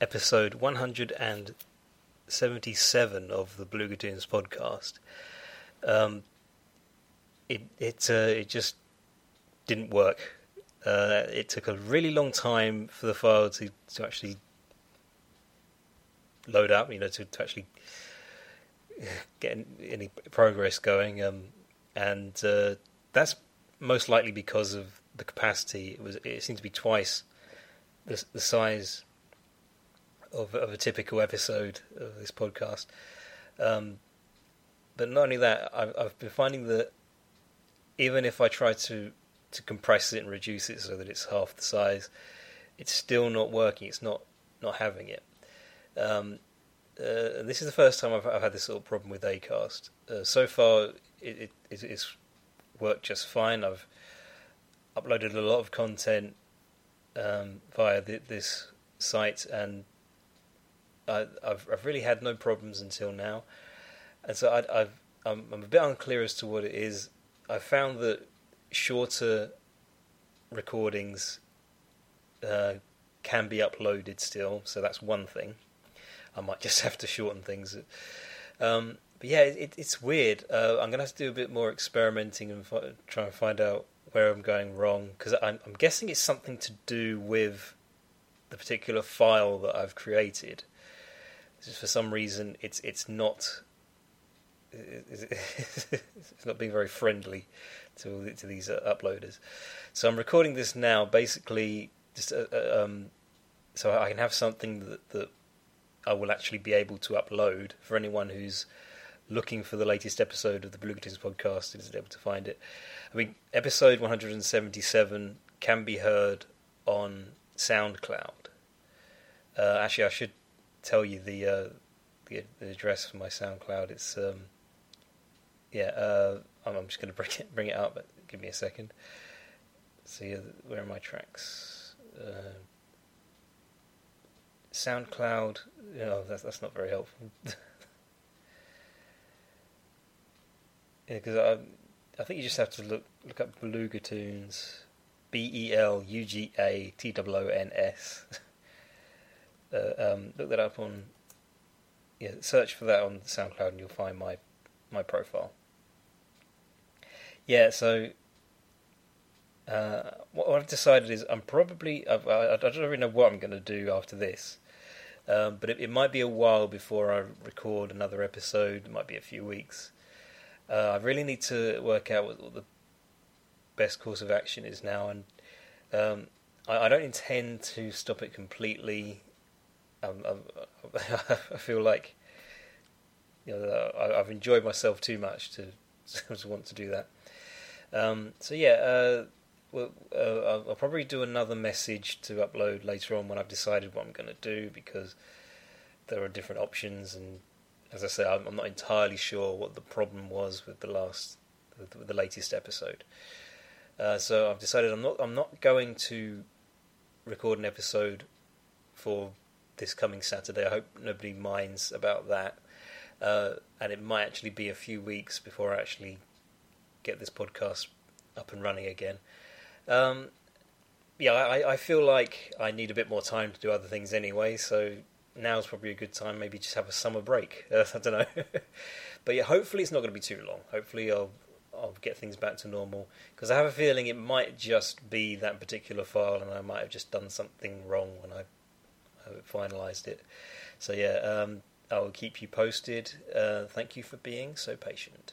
episode 177 of the Beluga Toons podcast, um, it it uh, it just didn't work. Uh, it took a really long time for the file to, to actually load up, you know, to, to actually get any progress going. Um, and uh, that's most likely because of the capacity. It was it seemed to be twice the, the size of, of a typical episode of this podcast. Um, but not only that, I've, I've been finding that even if I try to to compress it and reduce it so that it's half the size, it's still not working. It's not not having it. Um, uh, this is the first time I've, I've, had this sort of problem with Acast. Uh, so far, it, it, it's worked just fine. I've uploaded a lot of content um, via the, this site, and I, have I've really had no problems until now. And so I, I've, I'm, I'm a bit unclear as to what it is. I found that shorter recordings uh, can be uploaded still, so that's one thing. I might just have to shorten things. Um, but yeah, it, it's weird. Uh, I'm going to have to do a bit more experimenting and fi- try and find out where I'm going wrong because I'm, I'm, guessing it's something to do with the particular file that I've created. Just for some reason, it's it's not it's not being very friendly to to these uh, uploaders. So I'm recording this now, basically, just uh, uh, um, so I can have something that, that I will actually be able to upload for anyone who's looking for the latest episode of the Beluga Toons podcast and isn't able to find it. I mean, episode 177 can be heard on SoundCloud. Uh, actually, I should tell you the, uh, the, the address for my SoundCloud. It's um, yeah, uh, I'm, just going to bring it bring it up. But give me a second. See where are my tracks? Uh, SoundCloud. You know, that's that's not very helpful. yeah, because I I think you just have to look look up Beluga Toons. B E L U G A T W O N S. Uh, um, look that up on yeah, search for that on SoundCloud and you'll find my my profile. Yeah, so uh, what I've decided is I'm probably I've, I, don't really know what I'm going to do after this, um, but it, it, might be a while before I record another episode. It might be a few weeks. Uh, I really need to work out what, what, the best course of action is now, and um, I, I, don't intend to stop it completely. I feel like you know I, have enjoyed myself too much to, to want to do that. Um, so yeah, uh, well, uh, I'll, I'll, probably do another message to upload later on when I've decided what I'm going to do because there are different options, and as I say, I'm, I'm not entirely sure what the problem was with the last, with the latest episode. Uh, so I've decided I'm not I'm not going to record an episode for this coming Saturday. I hope nobody minds about that. Uh, and it might actually be a few weeks before I actually get this podcast up and running again. Um, yeah, I, I feel like I need a bit more time to do other things anyway, so now's probably a good time. Maybe just have a summer break. Uh, I don't know, but yeah, hopefully it's not going to be too long. Hopefully I'll I'll get things back to normal because I have a feeling it might just be that particular file, and I might have just done something wrong when I finalised it. So yeah, um, I will keep you posted. Uh, thank you for being so patient.